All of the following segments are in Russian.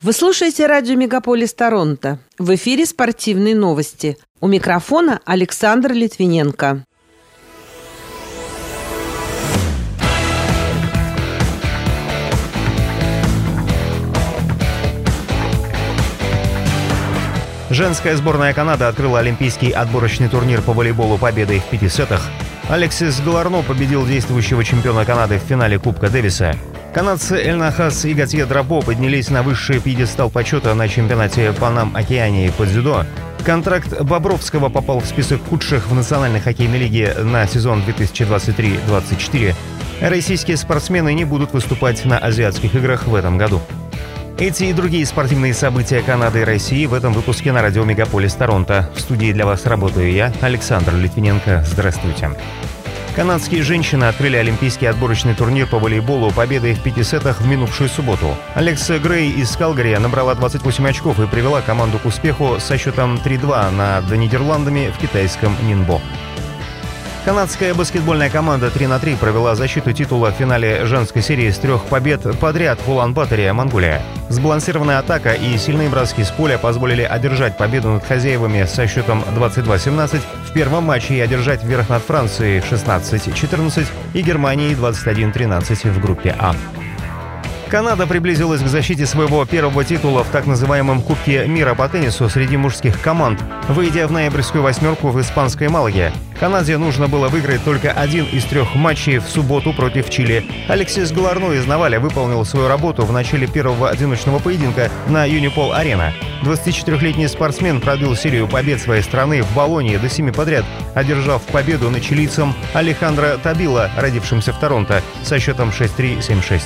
Вы слушаете радио «Мегаполис Торонто». В эфире спортивные новости. У микрофона Александр Литвиненко. Женская сборная Канады открыла олимпийский отборочный турнир по волейболу победой в пяти сетах. Алексис Галарно победил действующего чемпиона Канады в финале Кубка Дэвиса. Канадцы Эль Нахас и Готье Драбо поднялись на высший пьедестал почета на чемпионате Панам-Океании по дзюдо. Контракт Бобровского попал в список худших в Национальной хоккейной лиге на сезон 2023-2024. Российские спортсмены не будут выступать на азиатских играх в этом году. Эти и другие спортивные события Канады и России в этом выпуске на радио Мегаполис Торонто. В студии для вас работаю я, Александр Литвиненко. Здравствуйте. Канадские женщины открыли олимпийский отборочный турнир по волейболу победой в пяти сетах в минувшую субботу. Алекс Грей из Калгари набрала 28 очков и привела команду к успеху со счетом 3-2 над Нидерландами в китайском Нинбо. Канадская баскетбольная команда 3 на 3 провела защиту титула в финале женской серии с трех побед подряд в Улан-Баторе, Монголия. Сбалансированная атака и сильные броски с поля позволили одержать победу над хозяевами со счетом 22-17 в первом матче и одержать вверх над Францией 16-14 и Германией 21-13 в группе А. Канада приблизилась к защите своего первого титула в так называемом Кубке мира по теннису среди мужских команд, выйдя в ноябрьскую восьмерку в испанской Малаге. Канаде нужно было выиграть только один из трех матчей в субботу против Чили. Алексис Галарно из Наваля выполнил свою работу в начале первого одиночного поединка на Юнипол-арена. 24-летний спортсмен пробил серию побед своей страны в Болонии до семи подряд, одержав победу над чилийцем Алехандро Табила, родившимся в Торонто, со счетом 6-3-7-6.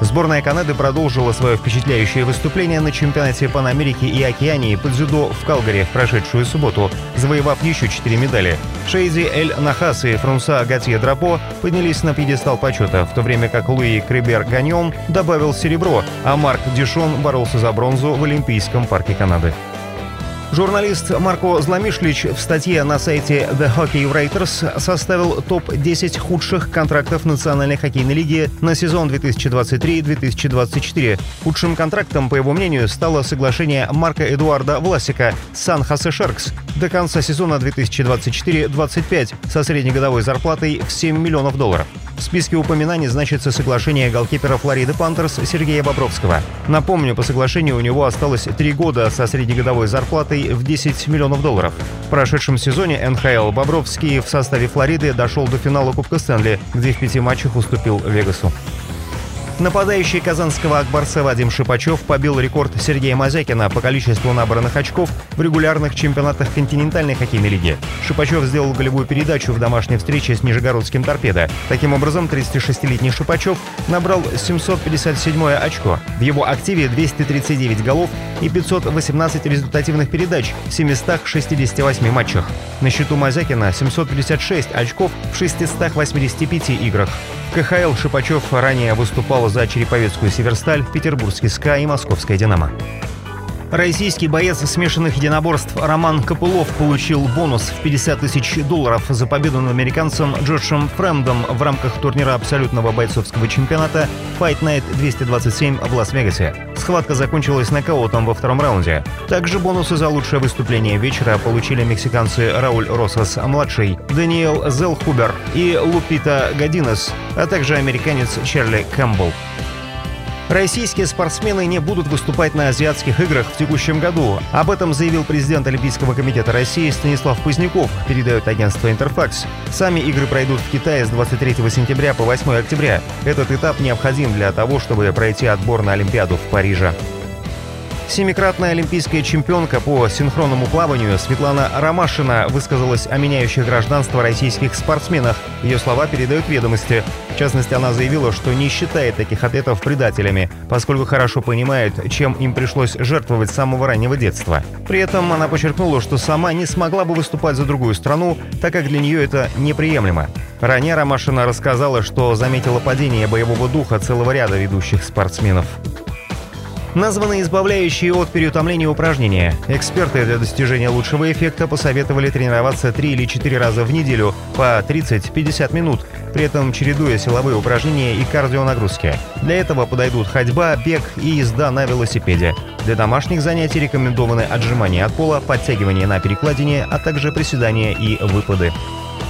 Сборная Канады продолжила свое впечатляющее выступление на чемпионате Панамерики и Океании по дзюдо в Калгари в прошедшую субботу, завоевав еще четыре медали. Шейзи Эль Нахас и Фрунса Гатье Драпо поднялись на пьедестал почета, в то время как Луи Крибер Ганьон добавил серебро, а Марк Дишон боролся за бронзу в Олимпийском парке Канады. Журналист Марко Зламишлич в статье на сайте The Hockey Writers составил топ-10 худших контрактов Национальной хоккейной лиги на сезон 2023-2024. Худшим контрактом, по его мнению, стало соглашение Марка Эдуарда Власика с Сан-Хосе Шеркс до конца сезона 2024-25 со среднегодовой зарплатой в 7 миллионов долларов. В списке упоминаний значится соглашение голкипера Флориды Пантерс Сергея Бобровского. Напомню, по соглашению у него осталось три года со среднегодовой зарплатой в 10 миллионов долларов. В прошедшем сезоне НХЛ Бобровский в составе Флориды дошел до финала Кубка Стэнли, где в пяти матчах уступил Вегасу. Нападающий казанского Акбарса Вадим Шипачев побил рекорд Сергея Мазякина по количеству набранных очков в регулярных чемпионатах континентальной хоккейной лиги. Шипачев сделал голевую передачу в домашней встрече с Нижегородским торпедо. Таким образом, 36-летний Шипачев набрал 757 очко. В его активе 239 голов и 518 результативных передач в 768 матчах. На счету Мазякина 756 очков в 685 играх. КХЛ Шипачев ранее выступал за Череповецкую «Северсталь», Петербургский «СКА» и Московское «Динамо». Российский боец смешанных единоборств Роман Копылов получил бонус в 50 тысяч долларов за победу над американцем Джошем Фрэмдом в рамках турнира абсолютного бойцовского чемпионата Fight Night 227 в Лас-Вегасе. Схватка закончилась нокаутом во втором раунде. Также бонусы за лучшее выступление вечера получили мексиканцы Рауль Росас-младший, Даниэл Зелхубер и Лупита Гадинес, а также американец Чарли Кэмпбелл. Российские спортсмены не будут выступать на азиатских играх в текущем году. Об этом заявил президент Олимпийского комитета России Станислав Поздняков, передает агентство «Интерфакс». Сами игры пройдут в Китае с 23 сентября по 8 октября. Этот этап необходим для того, чтобы пройти отбор на Олимпиаду в Париже. Семикратная олимпийская чемпионка по синхронному плаванию Светлана Ромашина высказалась о меняющих гражданство российских спортсменах. Ее слова передают ведомости. Частности, она заявила, что не считает таких атлетов предателями, поскольку хорошо понимает, чем им пришлось жертвовать с самого раннего детства. При этом она подчеркнула, что сама не смогла бы выступать за другую страну, так как для нее это неприемлемо. Ранее Ромашина рассказала, что заметила падение боевого духа целого ряда ведущих спортсменов. Названы избавляющие от переутомления упражнения. Эксперты для достижения лучшего эффекта посоветовали тренироваться 3 или 4 раза в неделю по 30-50 минут, при этом чередуя силовые упражнения и кардионагрузки. Для этого подойдут ходьба, бег и езда на велосипеде. Для домашних занятий рекомендованы отжимания от пола, подтягивания на перекладине, а также приседания и выпады.